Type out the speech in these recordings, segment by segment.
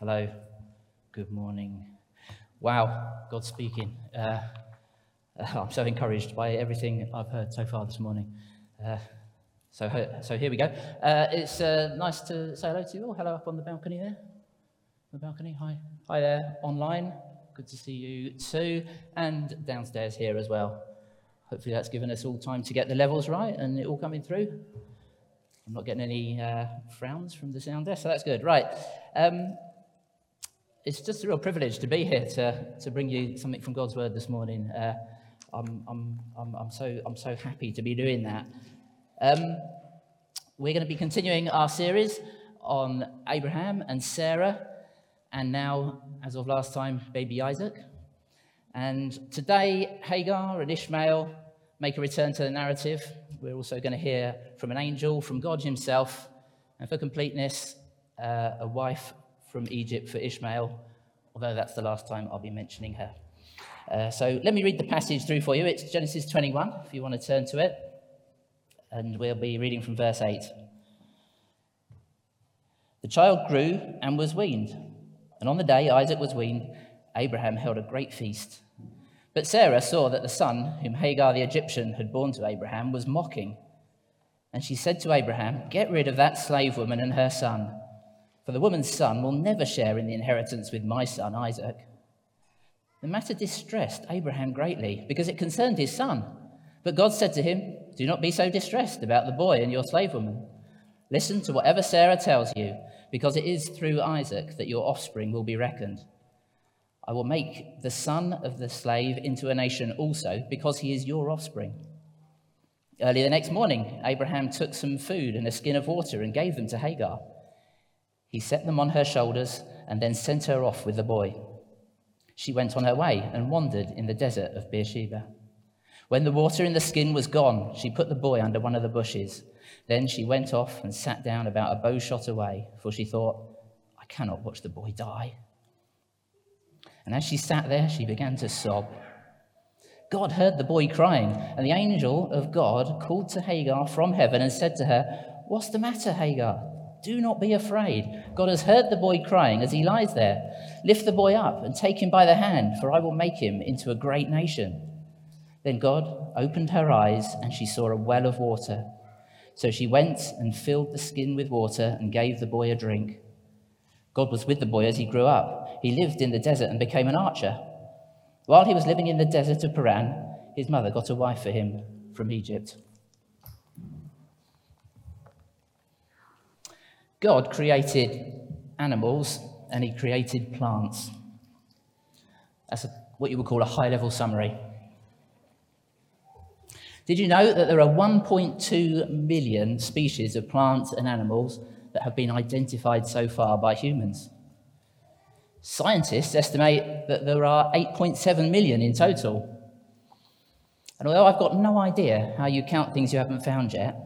Hello. Good morning. Wow, God's speaking. Uh, I'm so encouraged by everything I've heard so far this morning. Uh, so, so here we go. Uh, it's uh, nice to say hello to you all. Hello up on the balcony there. The balcony. Hi. Hi there. Online. Good to see you too. And downstairs here as well. Hopefully that's given us all time to get the levels right and it all coming through. I'm not getting any uh, frowns from the sound there, so that's good. Right. Um, it's just a real privilege to be here to, to bring you something from God's Word this morning. Uh, I'm, I'm, I'm, I'm, so, I'm so happy to be doing that. Um, we're going to be continuing our series on Abraham and Sarah, and now, as of last time, baby Isaac. And today, Hagar and Ishmael make a return to the narrative. We're also going to hear from an angel, from God Himself, and for completeness, uh, a wife from Egypt for Ishmael, although that's the last time I'll be mentioning her. Uh, so let me read the passage through for you. It's Genesis 21, if you want to turn to it. And we'll be reading from verse 8. The child grew and was weaned. And on the day Isaac was weaned, Abraham held a great feast. But Sarah saw that the son, whom Hagar the Egyptian had borne to Abraham, was mocking. And she said to Abraham, Get rid of that slave woman and her son for the woman's son will never share in the inheritance with my son Isaac. The matter distressed Abraham greatly because it concerned his son. But God said to him, Do not be so distressed about the boy and your slave woman. Listen to whatever Sarah tells you, because it is through Isaac that your offspring will be reckoned. I will make the son of the slave into a nation also, because he is your offspring. Early the next morning, Abraham took some food and a skin of water and gave them to Hagar. He set them on her shoulders and then sent her off with the boy. She went on her way and wandered in the desert of Beersheba. When the water in the skin was gone, she put the boy under one of the bushes. Then she went off and sat down about a bow shot away, for she thought, I cannot watch the boy die. And as she sat there, she began to sob. God heard the boy crying, and the angel of God called to Hagar from heaven and said to her, What's the matter, Hagar? Do not be afraid. God has heard the boy crying as he lies there. Lift the boy up and take him by the hand, for I will make him into a great nation. Then God opened her eyes, and she saw a well of water. So she went and filled the skin with water and gave the boy a drink. God was with the boy as he grew up. He lived in the desert and became an archer. While he was living in the desert of Paran, his mother got a wife for him from Egypt. God created animals and he created plants. That's a, what you would call a high level summary. Did you know that there are 1.2 million species of plants and animals that have been identified so far by humans? Scientists estimate that there are 8.7 million in total. And although I've got no idea how you count things you haven't found yet,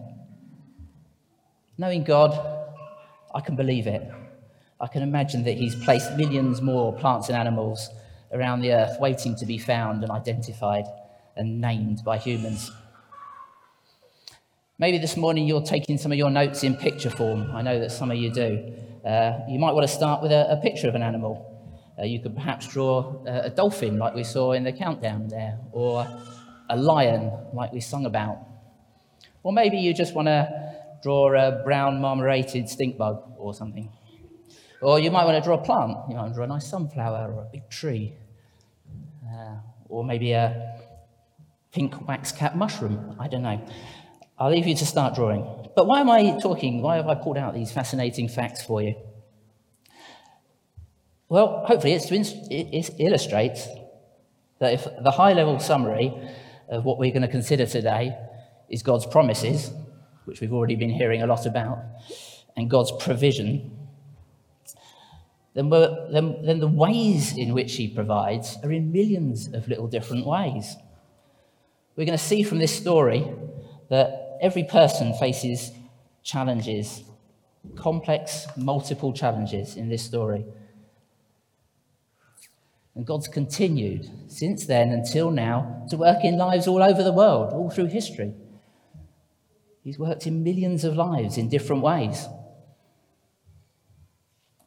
knowing God I can believe it. I can imagine that he's placed millions more plants and animals around the earth waiting to be found and identified and named by humans. Maybe this morning you're taking some of your notes in picture form. I know that some of you do. Uh, you might want to start with a, a picture of an animal. Uh, you could perhaps draw a, a dolphin, like we saw in the countdown there, or a lion, like we sung about. Or maybe you just want to draw a brown marmorated stink bug or something. Or you might want to draw a plant. You might want to draw a nice sunflower or a big tree. Uh, or maybe a pink wax cap mushroom. I don't know. I'll leave you to start drawing. But why am I talking? Why have I pulled out these fascinating facts for you? Well, hopefully it's to it illustrate that if the high level summary of what we're going to consider today is God's promises, which we've already been hearing a lot about, and God's provision, then, then, then the ways in which He provides are in millions of little different ways. We're going to see from this story that every person faces challenges, complex, multiple challenges in this story. And God's continued since then until now to work in lives all over the world, all through history. He's worked in millions of lives in different ways.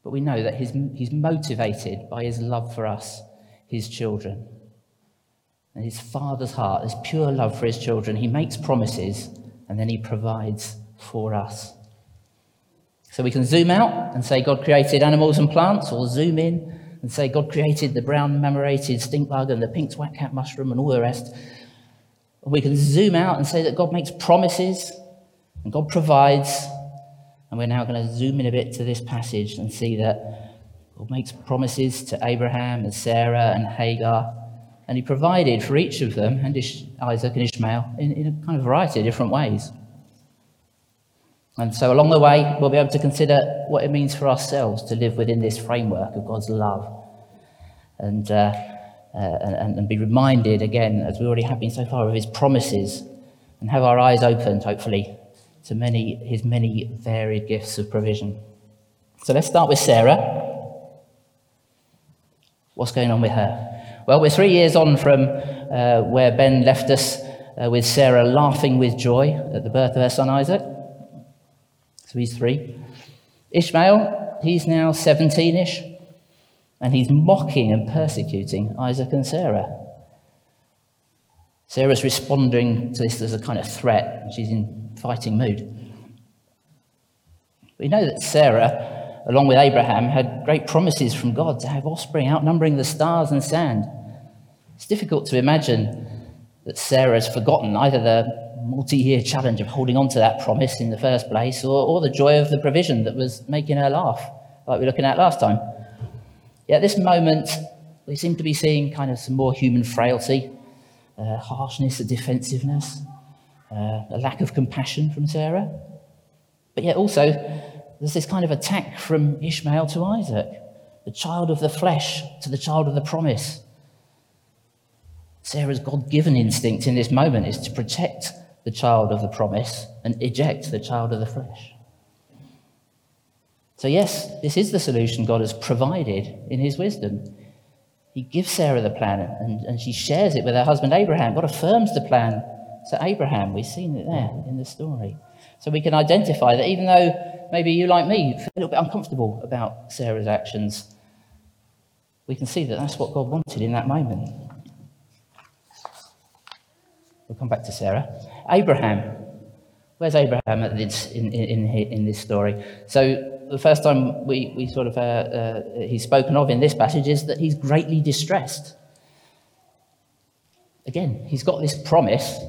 but we know that he's, he's motivated by his love for us, his children. And his father's heart, this pure love for his children, he makes promises and then he provides for us. So we can zoom out and say God created animals and plants, or zoom in and say God created the brown marmorated stink bug and the pink wax cap mushroom and all the rest. We can zoom out and say that God makes promises and God provides. And we're now going to zoom in a bit to this passage and see that God makes promises to Abraham and Sarah and Hagar. And he provided for each of them, and Isaac and Ishmael, in, in a kind of variety of different ways. And so, along the way, we'll be able to consider what it means for ourselves to live within this framework of God's love and, uh, uh, and, and, be reminded again, as we already have been so far, of his promises and have our eyes opened, hopefully, to many, his many varied gifts of provision. So, let's start with Sarah. What's going on with her? Well, we're three years on from uh, where Ben left us uh, with Sarah laughing with joy at the birth of her son Isaac. So he's three. Ishmael, he's now 17 ish, and he's mocking and persecuting Isaac and Sarah. Sarah's responding to this as a kind of threat. She's in fighting mood. We know that Sarah, along with Abraham, had great promises from God to have offspring outnumbering the stars and sand. It's difficult to imagine that Sarah's forgotten either the multi year challenge of holding on to that promise in the first place, or, or the joy of the provision that was making her laugh, like we were looking at last time. Yet at this moment, we seem to be seeing kind of some more human frailty, uh, harshness, a defensiveness, uh, a lack of compassion from Sarah. But yet also, there's this kind of attack from Ishmael to Isaac, the child of the flesh to the child of the promise. Sarah's God given instinct in this moment is to protect the child of the promise and eject the child of the flesh. So, yes, this is the solution God has provided in his wisdom. He gives Sarah the plan and, and she shares it with her husband Abraham. God affirms the plan to Abraham. We've seen it there in the story. So we can identify that even though maybe you, like me, feel a little bit uncomfortable about Sarah's actions, we can see that that's what God wanted in that moment. We'll come back to Sarah. Abraham. Where's Abraham at this, in, in, in this story? So, the first time we, we sort of, uh, uh, he's spoken of in this passage is that he's greatly distressed. Again, he's got this promise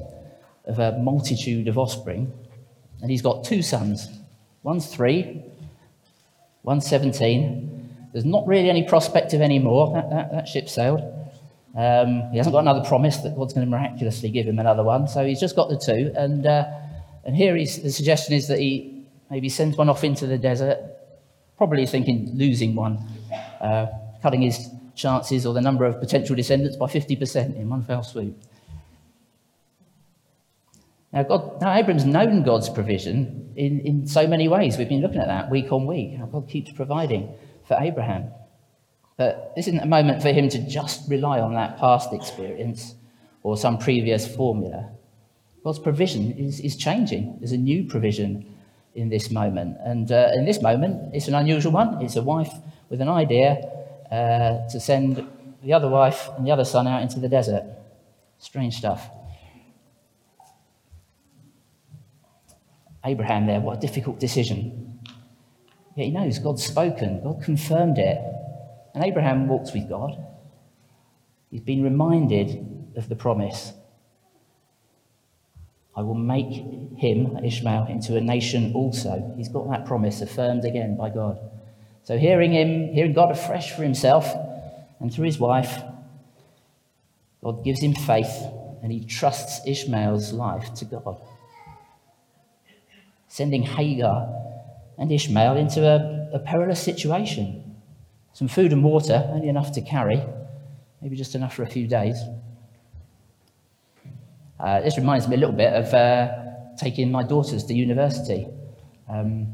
of a multitude of offspring, and he's got two sons. One's three, one's 17. There's not really any prospect of any more. That, that, that ship sailed. Um, he hasn't got another promise that God's going to miraculously give him another one, so he's just got the two. And, uh, and here the suggestion is that he maybe sends one off into the desert, probably thinking losing one, uh, cutting his chances or the number of potential descendants by 50% in one fell swoop. Now, God, now Abram's known God's provision in, in so many ways. We've been looking at that week on week, how God keeps providing for Abraham. But this isn't a moment for him to just rely on that past experience or some previous formula. God's provision is, is changing. There's a new provision in this moment. And uh, in this moment, it's an unusual one. It's a wife with an idea uh, to send the other wife and the other son out into the desert. Strange stuff. Abraham there, what a difficult decision. Yet he knows God's spoken, God confirmed it. And Abraham walks with God. He's been reminded of the promise I will make him, Ishmael, into a nation also. He's got that promise affirmed again by God. So, hearing him, hearing God afresh for himself and through his wife, God gives him faith and he trusts Ishmael's life to God. Sending Hagar and Ishmael into a, a perilous situation some food and water, only enough to carry, maybe just enough for a few days. Uh, this reminds me a little bit of uh, taking my daughters to university, um,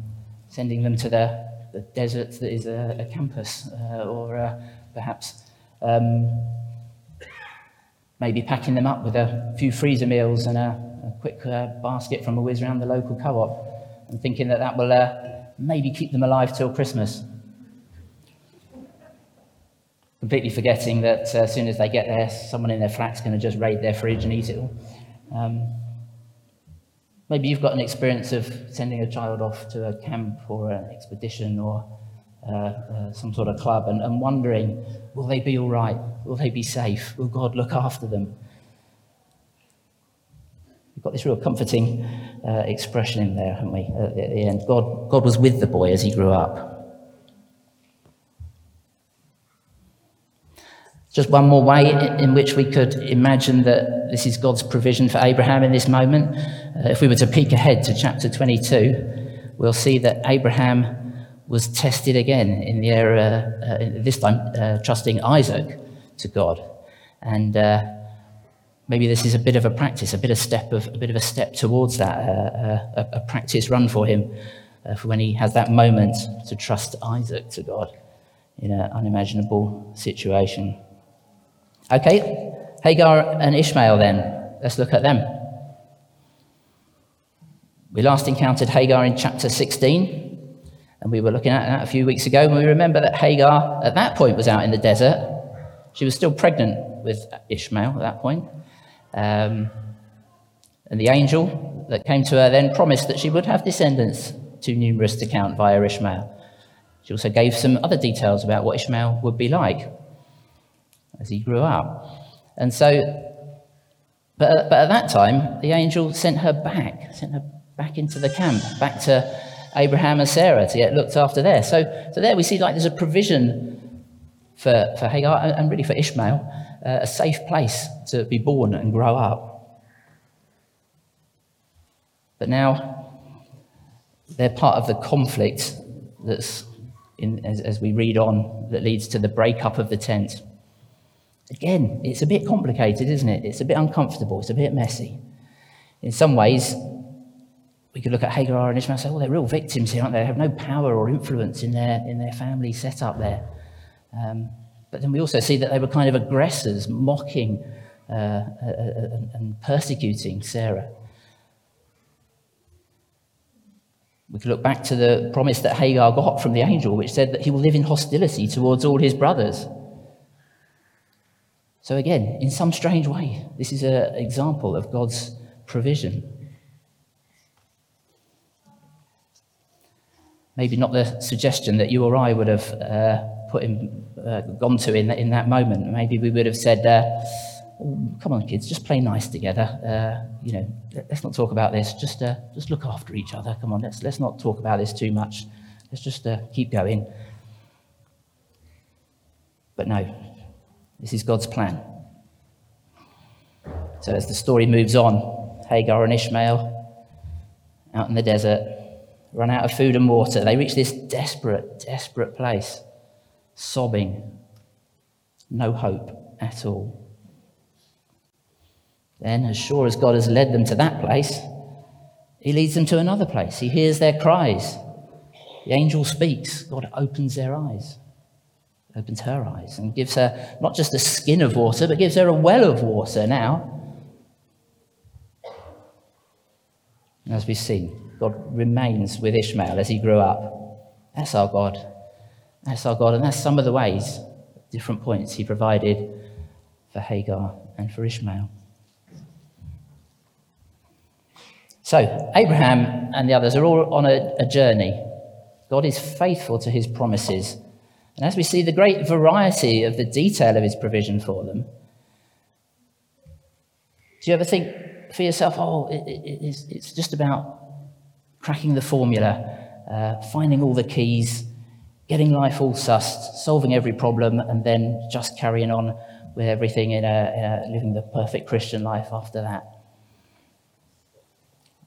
sending them to the, the desert that is a, a campus, uh, or uh, perhaps um, maybe packing them up with a few freezer meals and a, a quick uh, basket from a whiz around the local co op, and thinking that that will uh, maybe keep them alive till Christmas. completely forgetting that uh, as soon as they get there, someone in their flat's going to just raid their fridge and eat it all. Um, maybe you've got an experience of sending a child off to a camp or an expedition or uh, uh, some sort of club and, and wondering, will they be all right? Will they be safe? Will God look after them? You've got this real comforting uh, expression in there, haven't we, at the end? God, God was with the boy as he grew up. Just one more way in which we could imagine that this is God's provision for Abraham in this moment. Uh, if we were to peek ahead to chapter 22, we'll see that Abraham was tested again in the area, uh, this time uh, trusting Isaac to God. And uh, maybe this is a bit of a practice, a bit of step of a bit of a step towards that, uh, uh, a, a, practice run for him for when he has that moment to trust Isaac to God in an unimaginable situation. Okay, Hagar and Ishmael then. Let's look at them. We last encountered Hagar in chapter 16, and we were looking at that a few weeks ago. And we remember that Hagar, at that point, was out in the desert. She was still pregnant with Ishmael at that point. Um, and the angel that came to her then promised that she would have descendants too numerous to count via Ishmael. She also gave some other details about what Ishmael would be like as he grew up. And so, but, but at that time, the angel sent her back, sent her back into the camp, back to Abraham and Sarah to get looked after there. So, so there we see like there's a provision for, for Hagar and really for Ishmael, a safe place to be born and grow up. But now they're part of the conflict that's in, as, as we read on that leads to the breakup of the tent. Again, it's a bit complicated, isn't it? It's a bit uncomfortable, it's a bit messy. In some ways, we could look at Hagar and Ishmael and say, well, they're real victims here, aren't they? They have no power or influence in their, in their family setup there. Um, but then we also see that they were kind of aggressors, mocking uh, uh, uh, and persecuting Sarah. We could look back to the promise that Hagar got from the angel, which said that he will live in hostility towards all his brothers. So, again, in some strange way, this is an example of God's provision. Maybe not the suggestion that you or I would have uh, put in, uh, gone to in, in that moment. Maybe we would have said, uh, oh, "Come on, kids, just play nice together. Uh, you know, let's not talk about this. Just, uh, just look after each other. Come on, let's let's not talk about this too much. Let's just uh, keep going." But no, this is God's plan. So as the story moves on, Hagar and Ishmael out in the desert run out of food and water. They reach this desperate, desperate place, sobbing, no hope at all. Then, as sure as God has led them to that place, he leads them to another place. He hears their cries. The angel speaks. God opens their eyes opens her eyes and gives her not just a skin of water, but gives her a well of water now. As we've seen, God remains with Ishmael as he grew up. That's our God. That's our God. And that's some of the ways, different points, he provided for Hagar and for Ishmael. So, Abraham and the others are all on a, a journey. God is faithful to his promises and as we see the great variety of the detail of his provision for them, do you ever think for yourself, oh, it, it, it's, it's, just about cracking the formula, uh, finding all the keys, getting life all sussed, solving every problem, and then just carrying on with everything in a, in a living the perfect Christian life after that?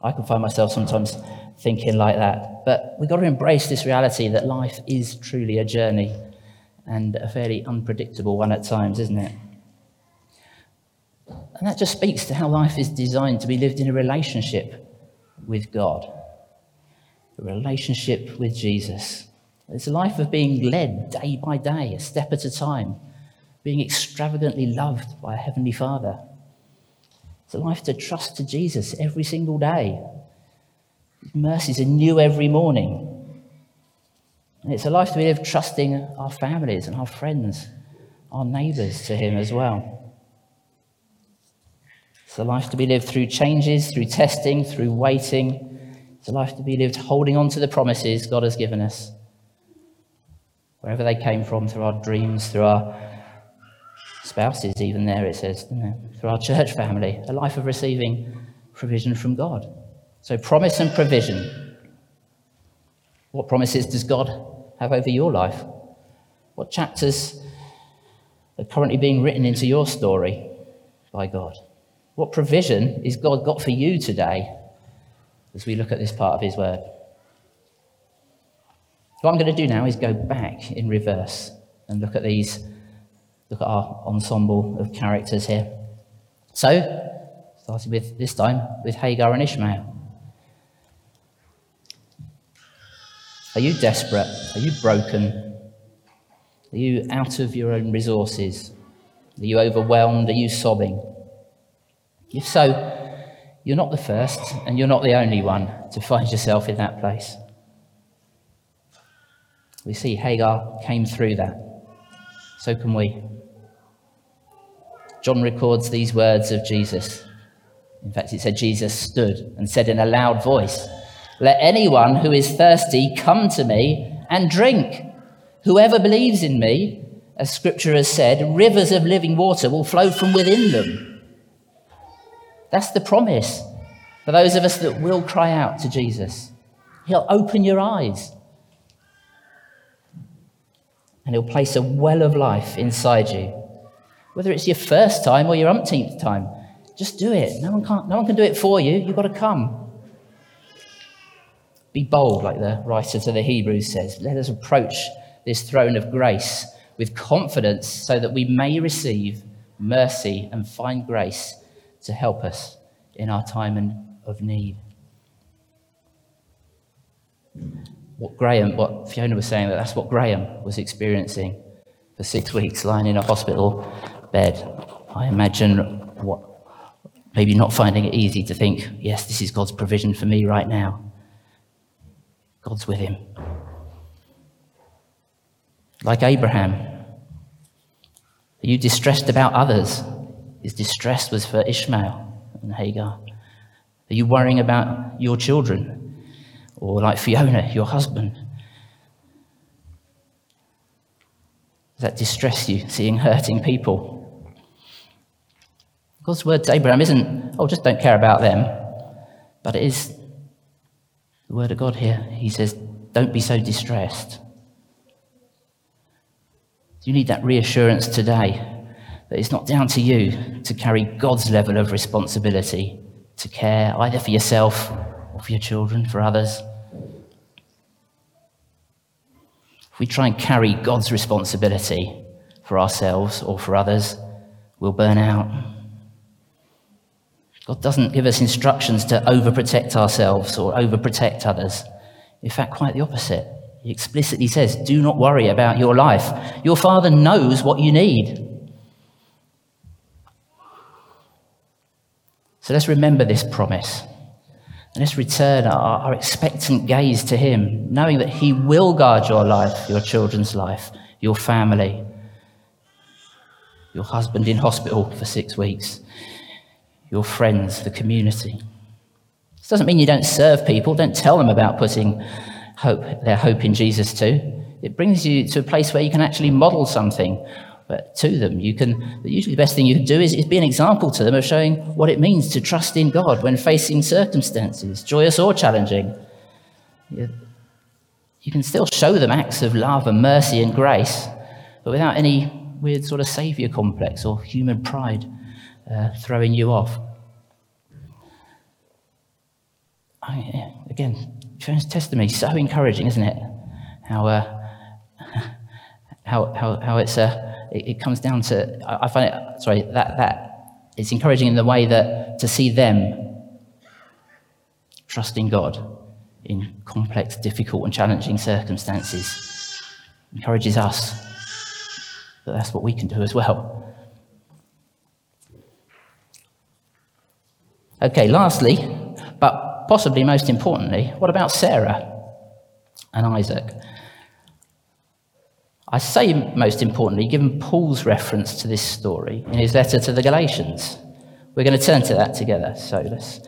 I can find myself sometimes thinking like that. But we've got to embrace this reality that life is truly a journey and a fairly unpredictable one at times, isn't it? And that just speaks to how life is designed to be lived in a relationship with God, a relationship with Jesus. It's a life of being led day by day, a step at a time, being extravagantly loved by a Heavenly Father. It's a life to trust to Jesus every single day, his mercies are new every morning. And it's a life to live trusting our families and our friends our neighbours to Him as well. It's a life to be lived through changes, through testing, through waiting. It's a life to be lived holding on to the promises God has given us, wherever they came from, through our dreams, through our spouses, even there it says, through our church family, a life of receiving provision from God. So, promise and provision. What promises does God have over your life? What chapters are currently being written into your story by God? What provision is God got for you today as we look at this part of His Word? What I'm going to do now is go back in reverse and look at these, look at our ensemble of characters here. So, starting with this time with Hagar and Ishmael. Are you desperate? Are you broken? Are you out of your own resources? Are you overwhelmed? Are you sobbing? If so, you're not the first and you're not the only one to find yourself in that place. We see Hagar came through that. So can we. John records these words of Jesus. In fact, it said Jesus stood and said in a loud voice, Let anyone who is thirsty come to me and drink. Whoever believes in me, as scripture has said, rivers of living water will flow from within them. That's the promise for those of us that will cry out to Jesus. He'll open your eyes and he'll place a well of life inside you. Whether it's your first time or your umpteenth time, just do it. No one, can't, no one can do it for you. You've got to come. Be bold, like the writer to the Hebrews says. Let us approach this throne of grace with confidence so that we may receive mercy and find grace to help us in our time of need. What Graham, what Fiona was saying, that that's what Graham was experiencing for six weeks, lying in a hospital bed. I imagine what, maybe not finding it easy to think, yes, this is God's provision for me right now. God's with him like Abraham? Are you distressed about others? His distress was for Ishmael and Hagar. Are you worrying about your children? Or like Fiona, your husband? Does that distress you, seeing hurting people? God's word to Abraham isn't, oh, just don't care about them. But it is the word of God here. He says, don't be so distressed. You need that reassurance today that it's not down to you to carry God's level of responsibility to care either for yourself or for your children, for others. If we try and carry God's responsibility for ourselves or for others, we'll burn out. God doesn't give us instructions to overprotect ourselves or overprotect others. In fact, quite the opposite. He explicitly says, Do not worry about your life. Your Father knows what you need. So let's remember this promise. Let's return our, our, expectant gaze to Him, knowing that He will guard your life, your children's life, your family, your husband in hospital for six weeks, your friends, the community. This doesn't mean you don't serve people, don't tell them about putting hope, their hope in Jesus too. It brings you to a place where you can actually model something to them. You can, usually the best thing you can do is, is be an example to them of showing what it means to trust in God when facing circumstances, joyous or challenging. You, you can still show them acts of love and mercy and grace, but without any weird sort of savior complex or human pride uh, throwing you off. I, again, Fiona's testimony so encouraging, isn't it? How, uh, how, how, how it's, uh, it, it, comes down to, I, I find it, sorry, that, that it's encouraging in the way that to see them trusting God in complex, difficult, and challenging circumstances encourages us that that's what we can do as well. Okay, lastly, but possibly most importantly, what about Sarah and Isaac? I say most importantly, given Paul's reference to this story in his letter to the Galatians. We're going to turn to that together. So let's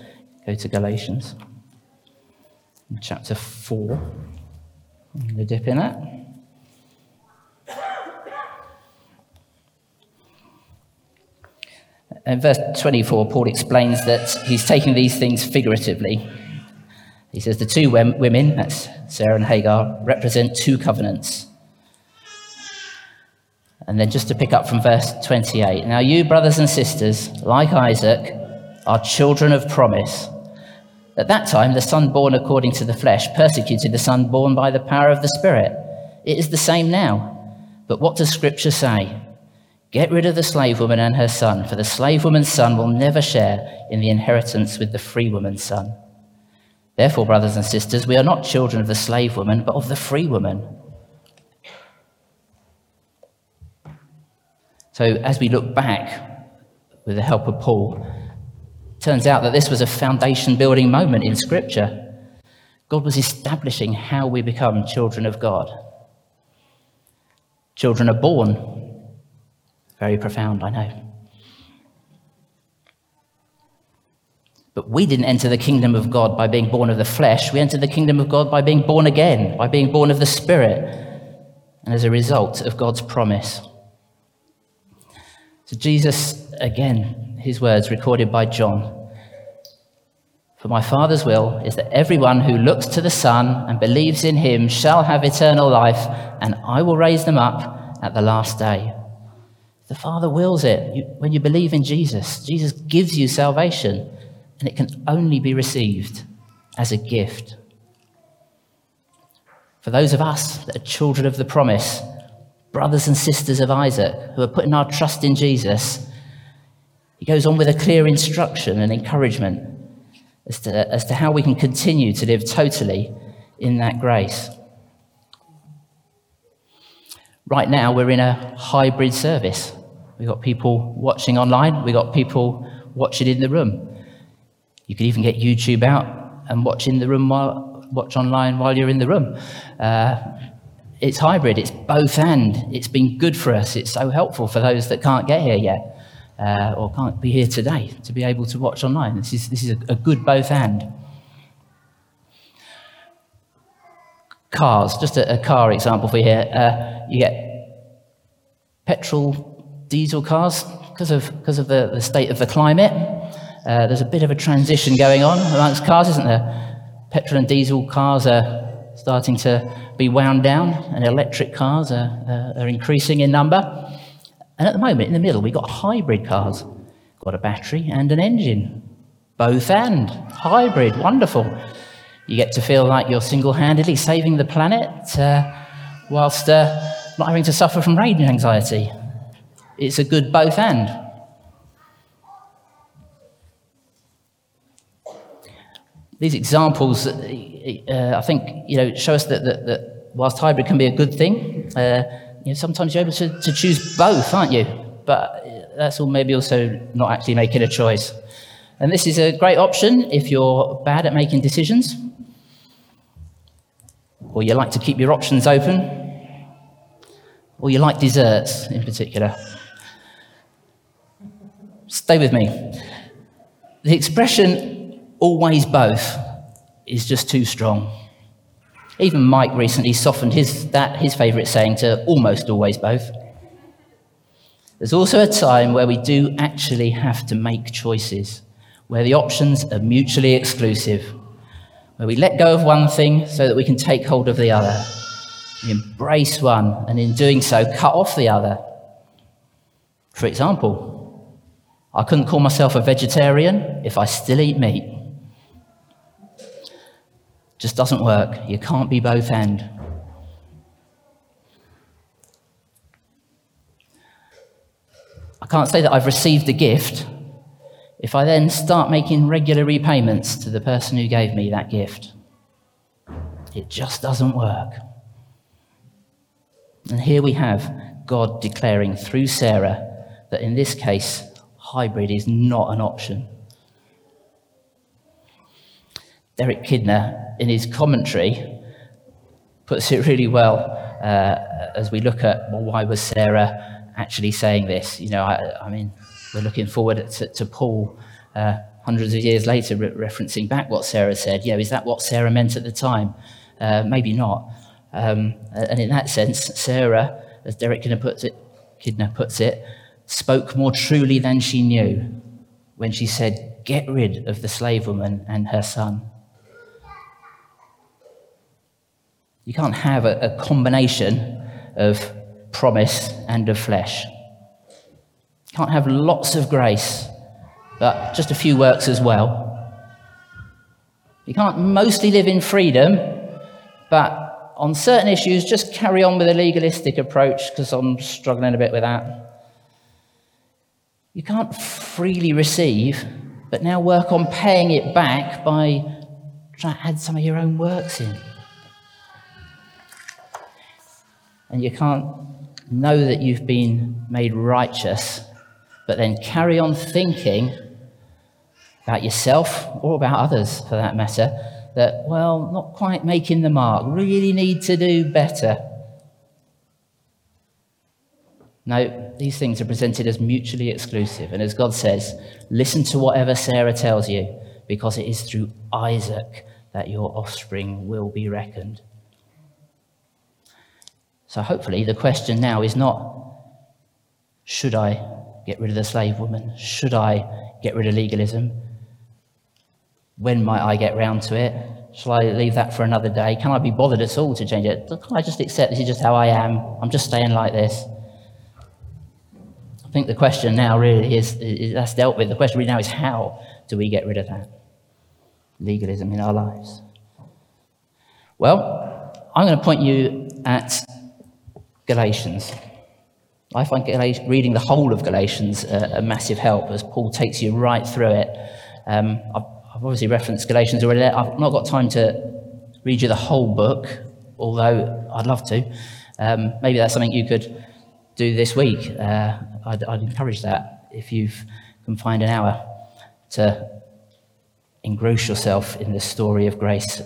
go to Galatians, chapter 4. I'm going to dip in that. In verse 24, Paul explains that he's taking these things figuratively. He says the two women, that's Sarah and Hagar, represent two covenants. And then just to pick up from verse 28 Now, you, brothers and sisters, like Isaac, are children of promise. At that time, the son born according to the flesh persecuted the son born by the power of the Spirit. It is the same now. But what does Scripture say? Get rid of the slave woman and her son, for the slave woman's son will never share in the inheritance with the free woman's son. Therefore, brothers and sisters, we are not children of the slave woman, but of the free woman. So, as we look back with the help of Paul, turns out that this was a foundation building moment in Scripture. God was establishing how we become children of God. Children are born very profound, I know. But we didn't enter the kingdom of God by being born of the flesh. We entered the kingdom of God by being born again, by being born of the Spirit, and as a result of God's promise. So, Jesus, again, his words recorded by John For my Father's will is that everyone who looks to the Son and believes in him shall have eternal life, and I will raise them up at the last day. The Father wills it. You, when you believe in Jesus, Jesus gives you salvation, and it can only be received as a gift. For those of us that are children of the promise, brothers and sisters of Isaac, who are putting our trust in Jesus, he goes on with a clear instruction and encouragement as to, as to how we can continue to live totally in that grace. Right now, we're in a hybrid service. We've got people watching online, we've got people watching in the room. You could even get YouTube out and watch in the room while, watch online while you're in the room. Uh, it's hybrid, it's both and. It's been good for us. It's so helpful for those that can't get here yet uh, or can't be here today to be able to watch online. This is, this is a, a good both and. Cars, just a, a car example for you here. Uh, you get petrol diesel cars because of, because of the, the state of the climate. Uh, there's a bit of a transition going on amongst cars, isn't there? Petrol and diesel cars are starting to be wound down, and electric cars are, uh, are increasing in number. And at the moment, in the middle, we've got hybrid cars. Got a battery and an engine. Both and. Hybrid. Wonderful. You get to feel like you're single handedly saving the planet uh, whilst uh, not having to suffer from range anxiety. It's a good both and. These examples, uh, I think, you know, show us that, that, that, whilst hybrid can be a good thing, uh, you know, sometimes you're able to, to choose both, aren't you? But that's all maybe also not actually making a choice. And this is a great option if you're bad at making decisions, or you like to keep your options open, or you like desserts in particular. Stay with me. The expression always both is just too strong. Even Mike recently softened his, that, his favourite saying to almost always both. There's also a time where we do actually have to make choices, where the options are mutually exclusive, where we let go of one thing so that we can take hold of the other. We embrace one, and in doing so, cut off the other. For example, I couldn't call myself a vegetarian if I still eat meat. Just doesn't work. You can't be both end. I can't say that I've received a gift if I then start making regular repayments to the person who gave me that gift. It just doesn't work. And here we have God declaring through Sarah that in this case, hybrid is not an option. Derek Kidner, in his commentary, puts it really well uh, as we look at well, why was Sarah actually saying this? You know, I, I mean, we're looking forward to, to Paul uh, hundreds of years later re- referencing back what Sarah said. You know, is that what Sarah meant at the time? Uh, maybe not. Um, and in that sense, Sarah, as Derek Kidner puts it, Kidner puts it, spoke more truly than she knew when she said, Get rid of the slave woman and her son. You can't have a, a combination of promise and of flesh. You can't have lots of grace, but just a few works as well. You can't mostly live in freedom, but on certain issues, just carry on with a legalistic approach because I'm struggling a bit with that. You can't freely receive, but now work on paying it back by trying to add some of your own works in. And you can't know that you've been made righteous, but then carry on thinking about yourself or about others for that matter that, well, not quite making the mark, really need to do better. No, these things are presented as mutually exclusive. And as God says, listen to whatever Sarah tells you, because it is through Isaac that your offspring will be reckoned. So hopefully, the question now is not should I get rid of the slave woman? Should I get rid of legalism? When might I get round to it? Shall I leave that for another day? Can I be bothered at all to change it? Can I just accept this is just how I am? I'm just staying like this. I think the question now really is, is that's dealt with. The question really now is how do we get rid of that legalism in our lives? Well, I'm going to point you at Galatians. I find reading the whole of Galatians a, a, massive help as Paul takes you right through it. Um, I've, I've, obviously referenced Galatians already. I've not got time to read you the whole book, although I'd love to. Um, maybe that's something you could do this week. Uh, I'd, I'd encourage that if you can find an hour to engross yourself in the story of grace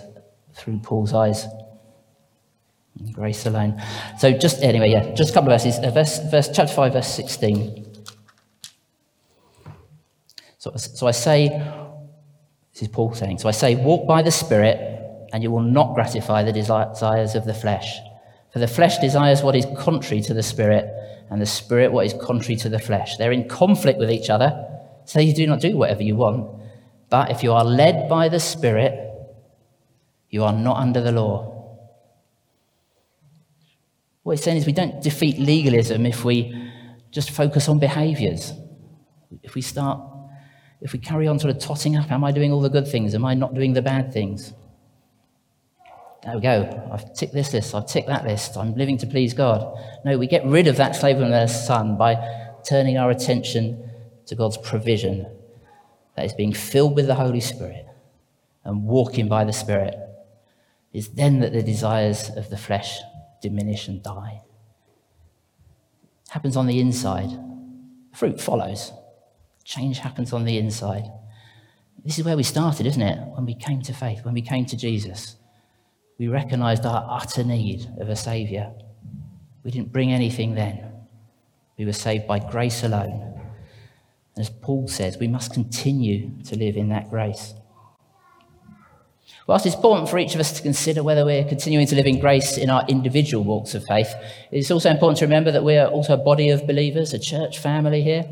through Paul's eyes. Grace alone. So just anyway, yeah, just a couple of verses. Uh, verse, verse chapter five, verse sixteen. So, so I say, this is Paul saying. So I say, walk by the Spirit, and you will not gratify the desires of the flesh. For the flesh desires what is contrary to the Spirit, and the Spirit what is contrary to the flesh. They're in conflict with each other, so you do not do whatever you want. But if you are led by the Spirit, you are not under the law. What he's saying is we don't defeat legalism if we just focus on behaviors. If we start, if we carry on sort of totting up, am I doing all the good things? Am I not doing the bad things? There we go. I've ticked this list. I've ticked that list. I'm living to please God. No, we get rid of that slave and their son by turning our attention to God's provision that is being filled with the Holy Spirit and walking by the Spirit. It's then that the desires of the flesh diminish and die. It happens on the inside. Fruit follows. Change happens on the inside. This is where we started, isn't it? When we came to faith, when we came to Jesus. We recognized our utter need of a Savior. We didn't bring anything then. We were saved by grace alone. As Paul says, we must continue to live in that grace. Whilst it's important for each of us to consider whether we're continuing to live in grace in our individual walks of faith, it's also important to remember that we are also a body of believers, a church family here,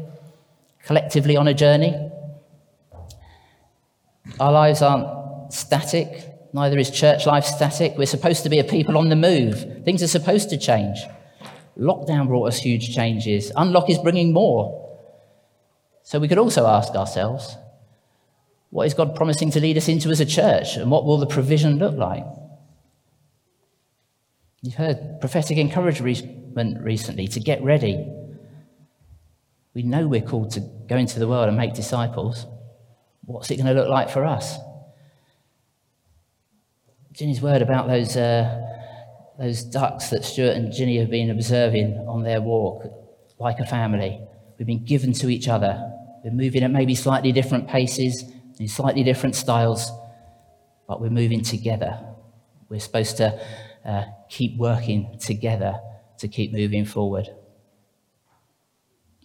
collectively on a journey. Our lives aren't static, neither is church life static. We're supposed to be a people on the move. Things are supposed to change. Lockdown brought us huge changes, unlock is bringing more. So we could also ask ourselves what is God promising to lead us into as a church? And what will the provision look like? You've heard prophetic encouragement recently to get ready. We know we're called to go into the world and make disciples. What's it going to look like for us? Ginny's word about those, uh, those ducks that Stuart and Ginny have been observing on their walk, like a family. We've been given to each other. We're moving at maybe slightly different paces, in slightly different styles, but we're moving together. We're supposed to uh, keep working together to keep moving forward.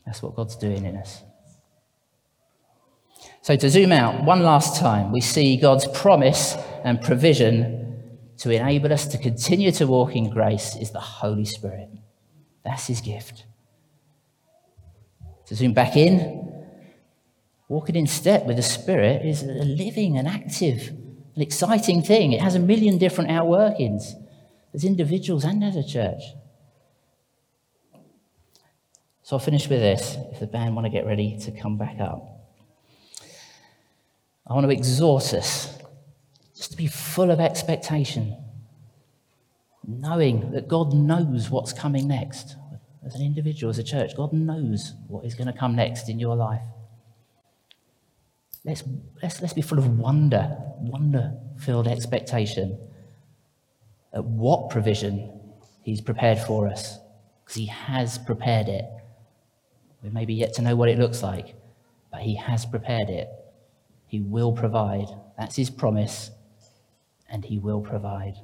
That's what God's doing in us. So, to zoom out one last time, we see God's promise and provision to enable us to continue to walk in grace is the Holy Spirit. That's his gift. To zoom back in, walking in step with the Spirit is a living and active, an exciting thing. It has a million different outworkings as individuals and as a church. So I'll finish with this if the band want to get ready to come back up. I want to exhort us just to be full of expectation, knowing that God knows what's coming next. As an individual, as a church, God knows what is going to come next in your life. Let's, let's, let's be full of wonder, wonder filled expectation at what provision He's prepared for us, because He has prepared it. We may be yet to know what it looks like, but He has prepared it. He will provide. That's His promise and he will provide.